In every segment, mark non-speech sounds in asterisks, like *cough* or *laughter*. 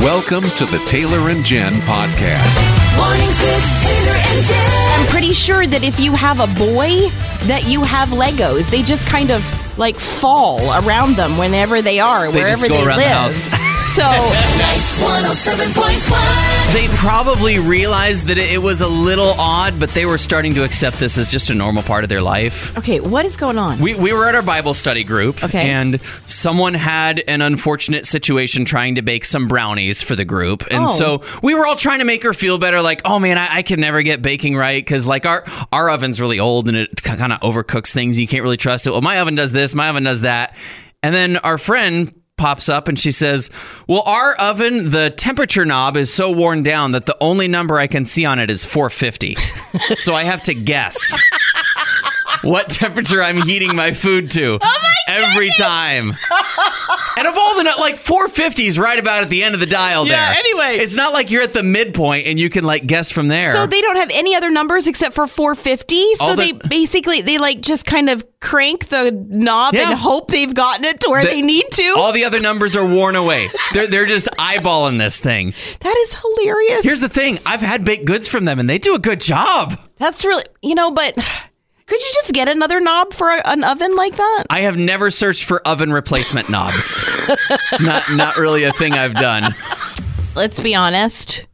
Welcome to the Taylor and Jen podcast. Mornings with Taylor and Jen. I'm pretty sure that if you have a boy, that you have Legos. They just kind of like fall around them whenever they are, They wherever just go they around the live. house. *laughs* So *laughs* They probably realized that it it was a little odd, but they were starting to accept this as just a normal part of their life. okay, what is going on? We, we were at our Bible study group, Okay. and someone had an unfortunate situation trying to bake some brownies for the group, and Oh. so we were all trying to make her feel better. Like, oh man, I, I can never get baking right because like our our oven's really old and it kind of overcooks things. You can't really trust it. Well, my oven does this, my oven does that, and then our friend pops up and she says, "Well, our oven, the temperature knob is so worn down that the only number I can see on it is 450. so I have to guess." *laughs* what temperature I'm heating my food to *laughs* oh every time. *laughs* and of all the like 450 is right about at the end of the dial Yeah, there. anyway. it's not like you're at the midpoint and you can like guess from there. So they don't have any other numbers except for 450. So All they basically they like just kind of crank the knob Yeah. and hope they've gotten it to where The- they need to. all the other numbers are worn away. They're they're just eyeballing this thing. that is hilarious. Here's the thing: I've had baked goods from them, and they do a good job. That's really you know, but could you just get another knob for a, an oven like that? I have never searched for oven replacement knobs. it's not not really a thing I've done. Let's be honest.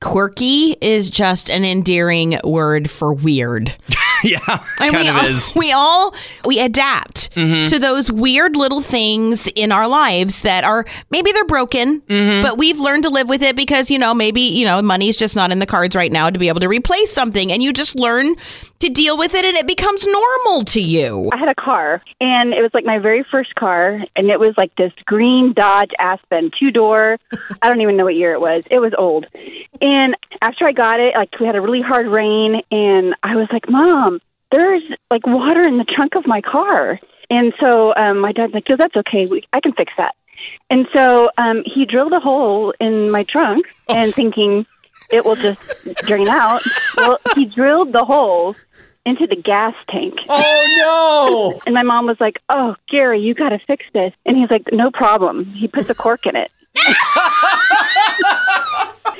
Quirky is just an endearing word for weird. *laughs* yeah, And kind we of all, is. We all we adapt mm-hmm. to those weird little things in our lives that are maybe they're broken, mm-hmm. but we've learned to live with it because you know maybe you know money's just not in the cards right now to be able to replace something, and you just learn to deal with it, and it becomes normal to you. I had a car, and it was like my very first car, and it was like this green Dodge Aspen, two door. I don't even know what year it was. It was old. And after I got it, like we had a really hard rain, and I was like, "Mom, there's like water in the trunk of my car." And so um, my dad's like, "Oh, that's okay. We, I can fix that." And so um, he drilled a hole in my trunk, and thinking it will just drain out. Well, he drilled the hole into the gas tank. Oh no! *laughs* And my mom was like, "Oh, Gary, you got to fix this." And he's like, "No problem." He puts a cork in it. *laughs* it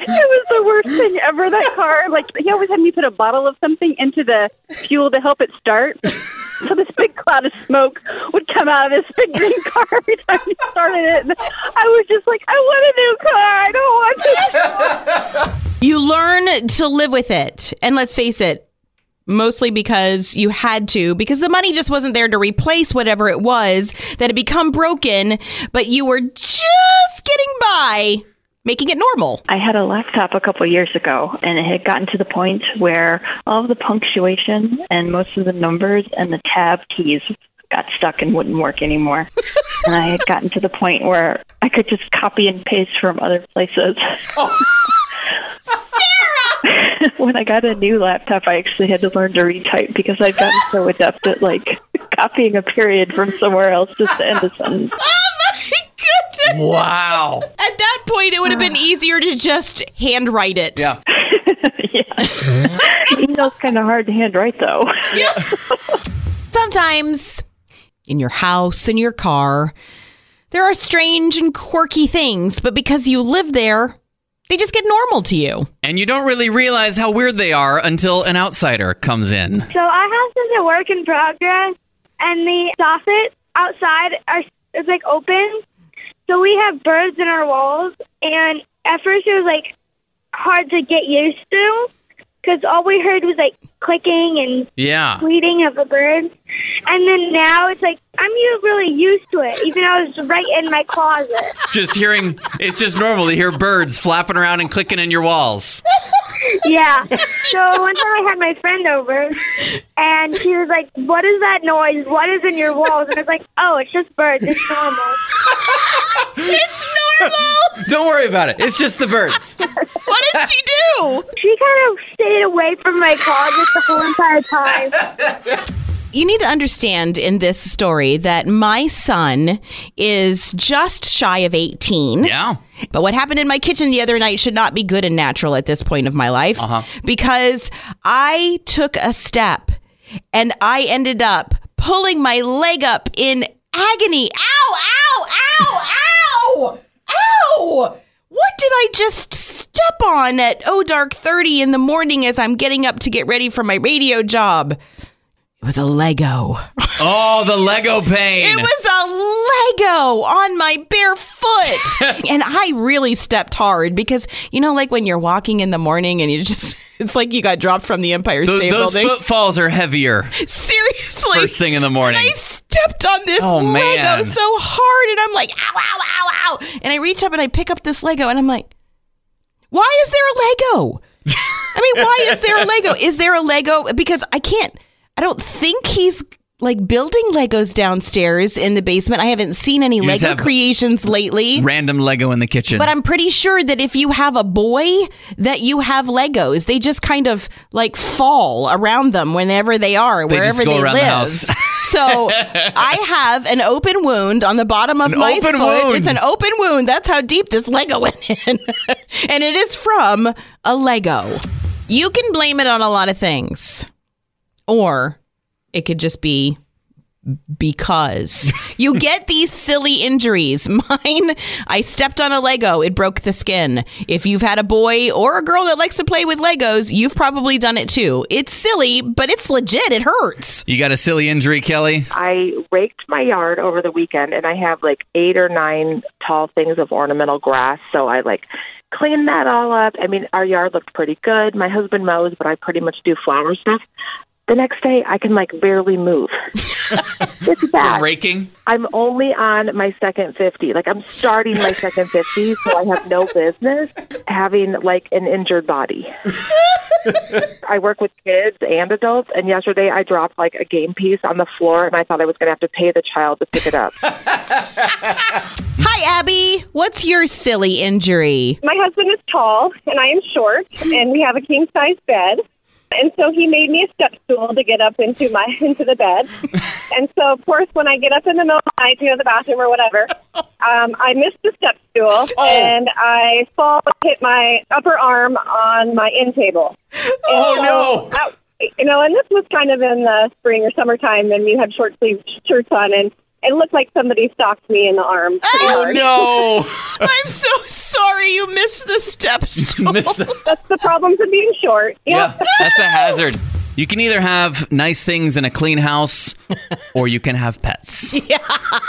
was the worst thing ever. That car, like, he always had me put a bottle of something into the fuel to help it start. So this big cloud of smoke would come out of this big green *laughs* car every time he started it. And I was just like, I want a new car. I don't want to. You learn to live with it, and let's face it. Mostly because you had to, because the money just wasn't there to replace whatever it was that had become broken, but you were just getting by, making it normal. I had a laptop a couple years ago, and it had gotten to the point where all of the punctuation and most of the numbers and the tab keys got stuck and wouldn't work anymore. *laughs* and I had gotten to the point where I could just copy and paste from other places. *laughs* *laughs* when I got a new laptop, I actually had to learn to retype because I'd gotten so adept at like *laughs* copying a period from somewhere else just to end a sentence. *laughs* Oh my goodness. Wow. At that point, it would have been *sighs* easier to just handwrite it. Yeah. yeah. Mm-hmm. Email's kind of hard to handwrite though. Yeah. Sometimes in your house, in your car, there are strange and quirky things, but because you live there, they just get normal to you. And you don't really realize how weird they are until an outsider comes in. So our house is a work in progress, and the soffit outside are, is like open. So we have birds in our walls, and at first it was like hard to get used to because all we heard was like clicking and Yeah. bleating of a bird. And then now it's like I'm really used to it, even though it's right in my closet. *laughs* Just hearing, it's just normal to hear birds flapping around and clicking in your walls. *laughs* Yeah. So one time I had my friend over, and she was like, "What is that noise? What is in your walls?" And I was like, "Oh, it's just birds. It's normal." *laughs* Don't worry about it. It's just the birds. What did she do? She kind of stayed away from my closet the whole entire time. You need to understand in this story that my son is just shy of 18. Yeah. But what happened in my kitchen the other night should not be good and natural at this point of my life Uh-huh. because I took a step and I ended up pulling my leg up in agony. Ow, ow, ow, ow, ow. What did I just step on at oh dark 30 in the morning as I'm getting up to get ready for my radio job? It was a Lego. Oh, the Lego pain. It was a Lego on my bare foot. *laughs* and I really stepped hard because, you know, like when you're walking in the morning and you just, *laughs* it's like you got dropped from the Empire Th- State those Building. footfalls are heavier Seriously. first thing in the morning. And I stepped on this Oh, Lego man. so hard, and I'm like, ow, ow, ow, ow. And I reach up and I pick up this Lego, and I'm like, why is there a Lego? *laughs* I mean, why is there a Lego? Is there a Lego? Because I can't, I don't think he's like building Legos downstairs in the basement. I haven't seen any just Lego creations lately. Random Lego in the kitchen. But I'm pretty sure that if you have a boy, that you have Legos. They just kind of like fall around them whenever they are, They just wherever go they around the live. house. so *laughs* I have an open wound on the bottom of An my open foot. wound. It's an open wound. That's how deep this Lego went in, *laughs* and it is from a Lego. You can blame it on a lot of things, or it could just be because *laughs* you get these silly injuries. *laughs* Mine, I stepped on a Lego, it broke the skin. If you've had a boy or a girl that likes to play with Legos, you've probably done it too. It's silly, but it's legit. It hurts. you got a silly injury, Kelly? I raked my yard over the weekend and I have like eight or nine tall things of ornamental grass. So I like cleaned that all up. I mean, our yard looked pretty good. My husband mows, but I pretty much do flower stuff. The next day, I can like barely move. *laughs* it's bad. Raking? I'm only on my second 50. Like, I'm starting my second 50, so I have no business having like an injured body. *laughs* I work with kids and adults, and yesterday I dropped like a game piece on the floor, and I thought I was going to have to pay the child to pick it up. *laughs* Hi, Abby. What's your silly injury? My husband is tall and I am short, and we have a king size bed. And so he made me a step stool to get up into my *laughs* into the bed. *laughs* And so, of course, when I get up in the middle of the night to go to the bathroom or whatever, um, I miss the step stool and I fall and hit my upper arm on my end table. Oh, And no. so that- you know, and this was kind of in the spring or summertime, and we had short sleeve shirts on, and it looked like somebody stalked me in the arm. Oh, hard. no. *laughs* I'm so sorry you missed the *laughs* steps. Missed the- That's the problems of being short. yeah, that's a hazard. You can either have nice things in a clean house *laughs* or you can have pets. Yeah.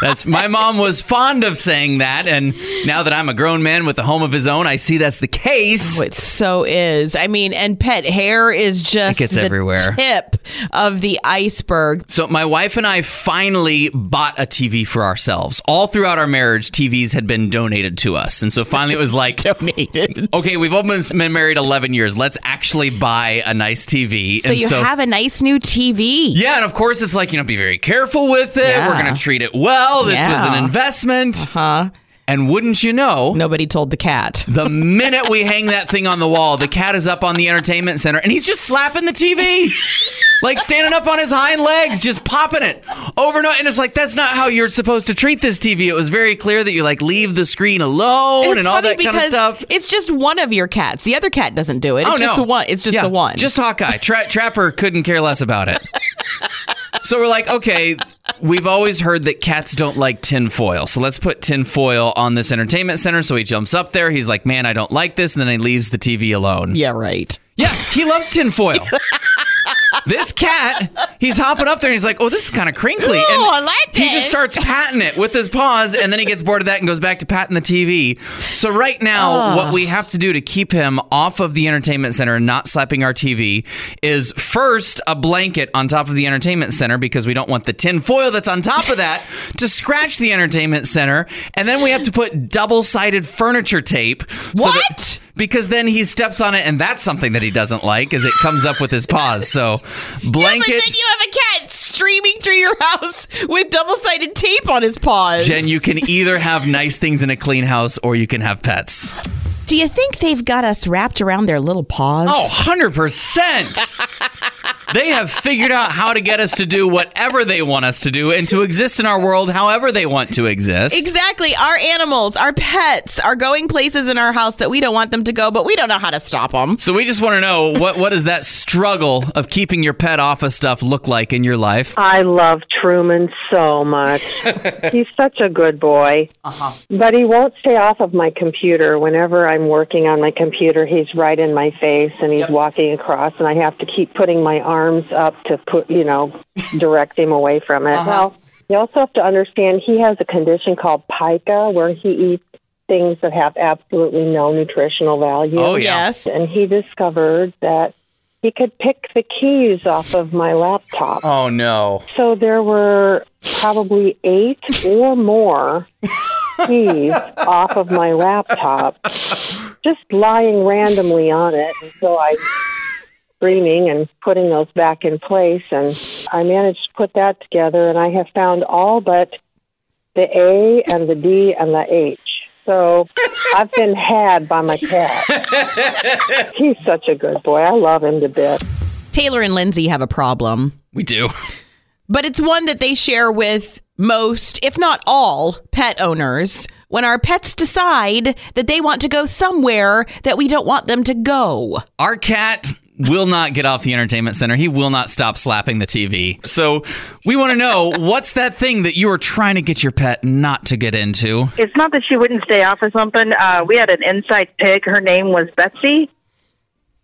That's my mom was fond of saying that and now that I'm a grown man with a home of his own, I see that's the case. Oh, it so is. I mean, and pet hair is just it gets the everywhere. tip of the iceberg. So my wife and I finally bought a TV for ourselves. All throughout our marriage, TVs had been donated to us. And so finally it was like *laughs* Donated. Okay, we've almost been married 11 years. Let's actually buy a nice TV. So and have a nice new TV. Yeah, and of course it's like, you know, be very careful with it. Yeah. We're going to treat it well. This was an investment. Huh? And wouldn't you know, Nobody told the cat. *laughs* the minute we hang that thing on the wall, the cat is up on the entertainment center and he's just slapping the TV. like standing up on his hind legs, just popping it over and over. And it's like, that's not how you're supposed to treat this TV. It was very clear that you like leave the screen alone It's and all that kind of stuff. It's just one of your cats. The other cat doesn't do it. Oh, it's oh, just no. the one. It's just Yeah, the one. Just Hawkeye. Tra- Trapper couldn't care less about it. *laughs* so we're like, okay, we've always heard that cats don't like tin foil. So let's put tin foil on this entertainment center. So he jumps up there. He's like, man, I don't like this. And then he leaves the TV alone. yeah, right. Yeah, he loves tin foil. *laughs* this cat, he's hopping up there and he's like, oh, this is kind of crinkly. Ooh, and I like this. He just starts patting it with his paws and then he gets bored of that and goes back to patting the TV. So right now, what we have to do to keep him off of the entertainment center and not slapping our TV is first a blanket on top of the entertainment center because we don't want the tin foil that's on top of that to scratch the entertainment center. And then we have to put double-sided furniture tape. so that- What? Because then he steps on it and that's something that he doesn't like as it comes up with his paws so *laughs* blanket then you have a cat streaming through your house with double-sided tape on his paws. jen you can either have nice things in a clean house or you can have pets Do you think they've got us wrapped around their little paws? oh 100% *laughs* they have figured out how to get us to do whatever they want us to do and to exist in our world however they want to exist. Exactly. Our animals, our pets are going places in our house that we don't want them to go, but we don't know how to stop them. So we just want to know what what does that struggle of keeping your pet off of stuff look like in your life? I love Truman so much. *laughs* He's such a good boy. Uh-huh. But he won't stay off of my computer. Whenever I'm working on my computer, he's right in my face and he's walking across, and I have to keep putting my arms up to put, you know, *laughs* direct him away from it. Uh-huh. Well, you also have to understand he has a condition called pica where he eats things that have absolutely no nutritional value. Oh. Yes. And he discovered that he could pick the keys off of my laptop. Oh no. So there were probably eight or more *laughs* keys off of my laptop, just lying randomly on it so I screaming and putting those back in place. And I managed to put that together, and I have found all but the A and the D and the H. So I've been had by my cat. *laughs* He's such a good boy. I love him to bits. Taylor and Lindsay have a problem, We do. but it's one that they share with most, if not all, pet owners. When our pets decide that they want to go somewhere that we don't want them to go. Our cat will not get off the entertainment center. He will not stop slapping the TV. So we want to know what's that thing that you are trying to get your pet not to get into? It's not that she wouldn't stay off of something. Uh, we had an inside pig. Her name was Betsy.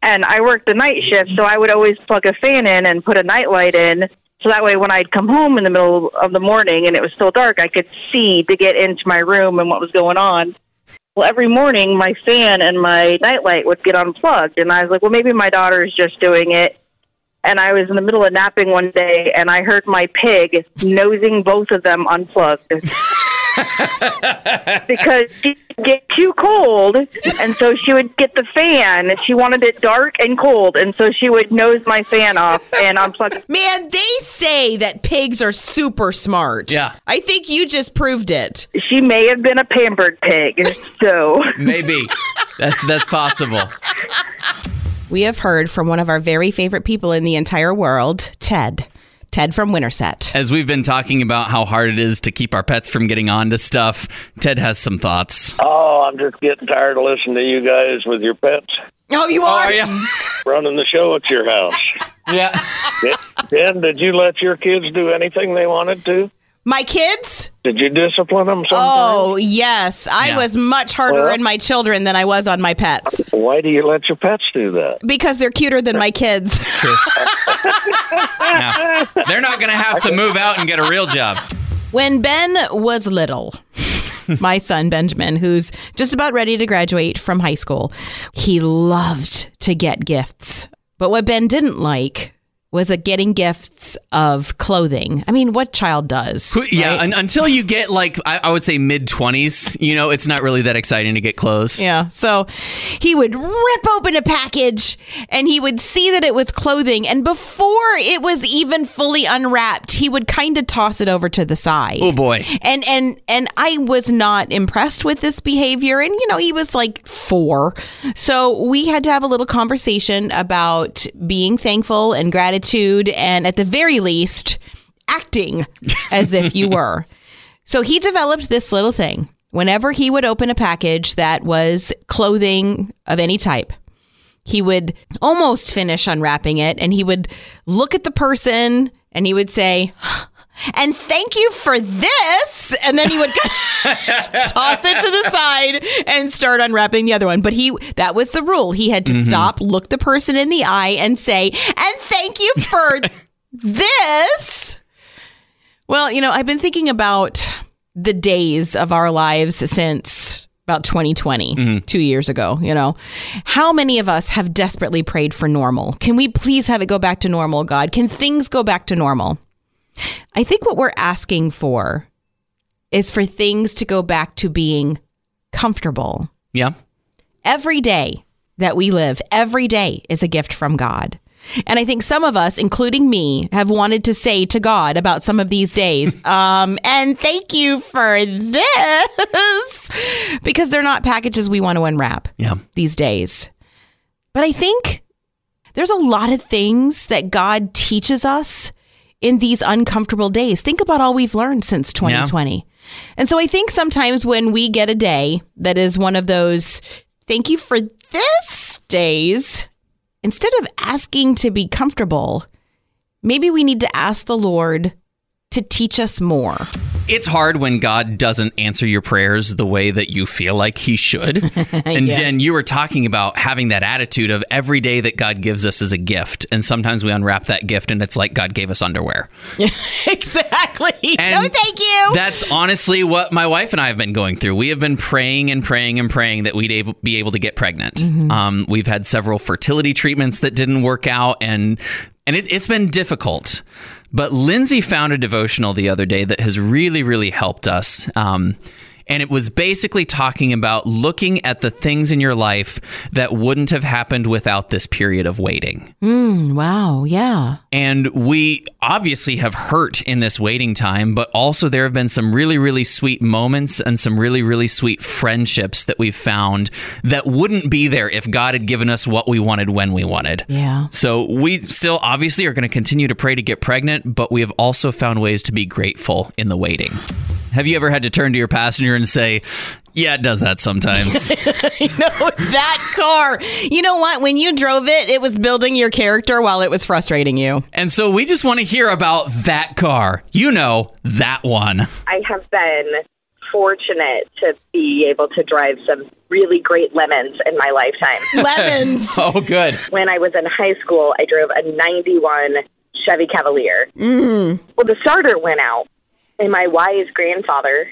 And I worked the night shift, so I would always plug a fan in and put a night light in. So that way, when I'd come home in the middle of the morning and it was still dark, I could see to get into my room and what was going on. Well, every morning, my fan and my nightlight would get unplugged. And I was like, well, maybe my daughter is just doing it. And I was in the middle of napping one day and I heard my pig nosing both of them unplugged. *laughs* *laughs* because she would get too cold, and so she would get the fan. She wanted it dark and cold, and so she would nose my fan off and unplug. *laughs* Man, they say that pigs are super smart. Yeah. I think you just proved it. She may have been a pampered pig, so *laughs* Maybe. That's that's possible. We have heard from one of our very favorite people in the entire world, Ted. Ted from Winterset. As we've been talking about how hard it is to keep our pets from getting onto stuff, Ted has some thoughts. Oh, I'm just getting tired of listening to you guys with your pets Oh, you oh, are? *laughs* running the show at your house. Yeah. Jen, did you let your kids do anything they wanted to? My kids? Did you discipline them sometimes? Oh, yes. I Yeah. was much harder Well- on my children than I was on my pets Why do you let your pets do that? because they're cuter than my kids. Now, *laughs* they're not going to have to move out and get a real job. when Ben was little, *laughs* my son Benjamin, who's just about ready to graduate from high school, he loved to get gifts. But what Ben didn't like was that getting gifts of clothing. I mean, what child does? Yeah, right? un- until you get like I, I would say mid 20s, you know, it's not really that exciting to get clothes. Yeah. So he would rip open a package and he would see that it was clothing. And before it was even fully unwrapped, he would kind of toss it over to the side. Oh boy. And and and I was not impressed with this behavior. And you know, he was like four. So we had to have a little conversation about being thankful and gratitude and at the very least acting as if you were. *laughs* So he developed this little thing. Whenever he would open a package that was clothing of any type, he would almost finish unwrapping it and he would look at the person and he would say, and thank you for this. And then he would *laughs* toss it to the side and start unwrapping the other one. But he, that was the rule. He had to mm-hmm. stop, look the person in the eye, and say, and thank you for *laughs* this. Well, you know, I've been thinking about the days of our lives since about 2020, mm-hmm. two years ago, you know. How many of us have desperately prayed for normal? Can we please have it go back to normal, God? Can things go back to normal? I think what we're asking for is for things to go back to being comfortable. Yeah. Every day that we live, every day is a gift from God. And I think some of us, including me, have wanted to say to God about some of these days, *laughs* um, and thank you for this, because they're not packages we want to unwrap Yeah. these days. But I think there's a lot of things that God teaches us in these uncomfortable days. Think about all we've learned since 2020. And so I think sometimes when we get a day that is one of those thank you for this days, instead of asking to be comfortable, maybe we need to ask the Lord to teach us more. It's hard when God doesn't answer your prayers the way that you feel like He should. *laughs* And Yeah. Jen, you were talking about having that attitude of every day that God gives us is a gift. And sometimes we unwrap that gift and it's like God gave us underwear. *laughs* exactly. And no, thank you. That's honestly what my wife and I have been going through. We have been praying and praying and praying that we'd able, be able to get pregnant. Mm-hmm. Um, we've had several fertility treatments that didn't work out, and and it, it's been difficult. But Lindsay found a devotional the other day that has really, really helped us. Um, and it was basically talking about looking at the things in your life that wouldn't have happened without this period of waiting. Mm, wow. Yeah. And we obviously have hurt in this waiting time, but also there have been some really, really sweet moments and some really, really sweet friendships that we've found that wouldn't be there if God had given us what we wanted when we wanted. Yeah. So we still obviously are going to continue to pray to get pregnant, but we have also found ways to be grateful in the waiting. Have you ever had to turn to your passenger and say, yeah, it does that sometimes. *laughs* you know, that car. You know what? When you drove it, it was building your character while it was frustrating you. and so we just want to hear about that car. You know, that one. I have been fortunate to be able to drive some really great lemons in my lifetime. *laughs* Lemons. *laughs* Oh, good. when I was in high school, I drove a 91 Chevy Cavalier. Mm. Well, the starter went out, and my wise grandfather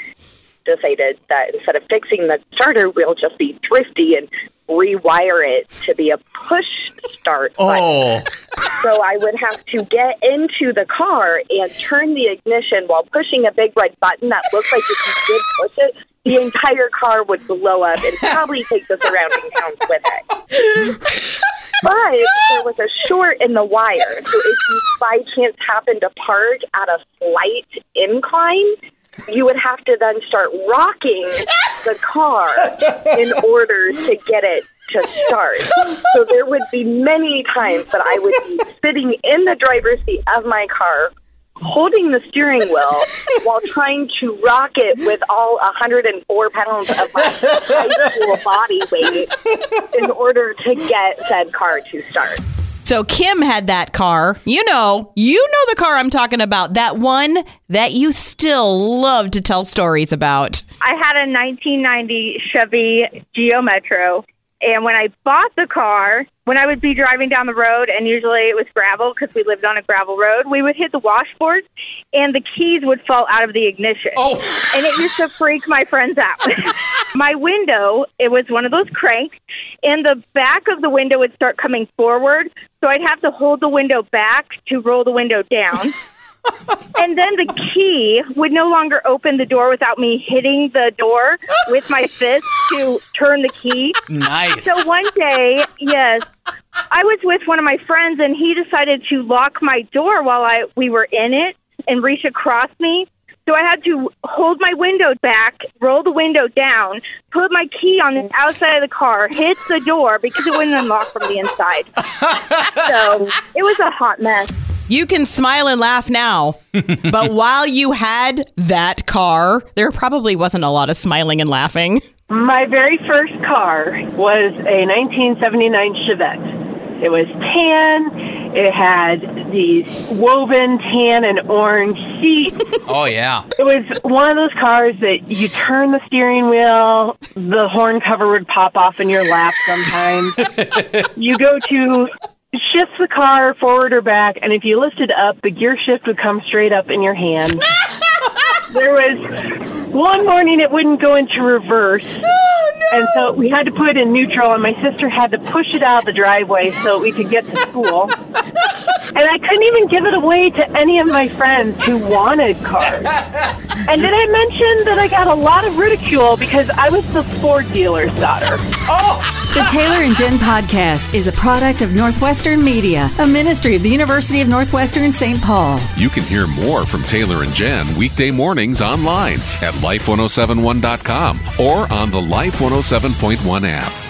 decided that instead of fixing the starter, we'll just be thrifty and rewire it to be a push start oh. button. Oh. So I would have to get into the car and turn the ignition while pushing a big red button that looked like if you did push it, the entire car would blow up and probably take the surrounding towns with it. But there was a short in the wire, so if you by chance happened to park at a slight incline, you would have to then start rocking the car in order to get it to start. So there would be many times that I would be sitting in the driver's seat of my car, holding the steering wheel while trying to rock it with all 104 pounds of my high school body weight in order to get said car to start. So Kim had that car. You know, you know the car I'm talking about. That one that you still love to tell stories about. I had a 1990 Chevy Geo Metro, and when I bought the car, when I would be driving down the road, and usually it was gravel because we lived on a gravel road, we would hit the washboard, and the keys would fall out of the ignition. Oh. And it used to freak my friends out. *laughs* my window, it was one of those cranks, and the back of the window would start coming forward, so I'd have to hold the window back to roll the window down. *laughs* and then the key would no longer open the door without me hitting the door with my fist to turn the key. Nice. So one day, yes, I was with one of my friends and he decided to lock my door while I we were in it and reach across me. So I had to hold my window back, roll the window down, put my key on the outside of the car, hit the door because it wouldn't unlock from the inside. *laughs* so it was a hot mess. You can smile and laugh now, *laughs* but while you had that car, there probably wasn't a lot of smiling and laughing. My very first car was a 1979 Chevette. It was tan. It had these woven tan and orange seats. *laughs* Oh, yeah. It was one of those cars that you turn the steering wheel, the horn cover would pop off in your lap sometimes. *laughs* you go to shift the car forward or back, and if you lift it up, the gear shift would come straight up in your hand. *laughs* there was one morning it wouldn't go into reverse. Oh, and so we had to put it in neutral, and my sister had to push it out of the driveway so we could get to school. *laughs* And I couldn't even give it away to any of my friends who wanted cars. *laughs* And did I mention that I got a lot of ridicule because I was the Ford dealer's daughter? Oh. The Taylor and Jen podcast is a product of Northwestern Media, a ministry of the University of Northwestern St. Paul. You can hear more from Taylor and Jen weekday mornings online at life1071.com or on the Life 107.1 app.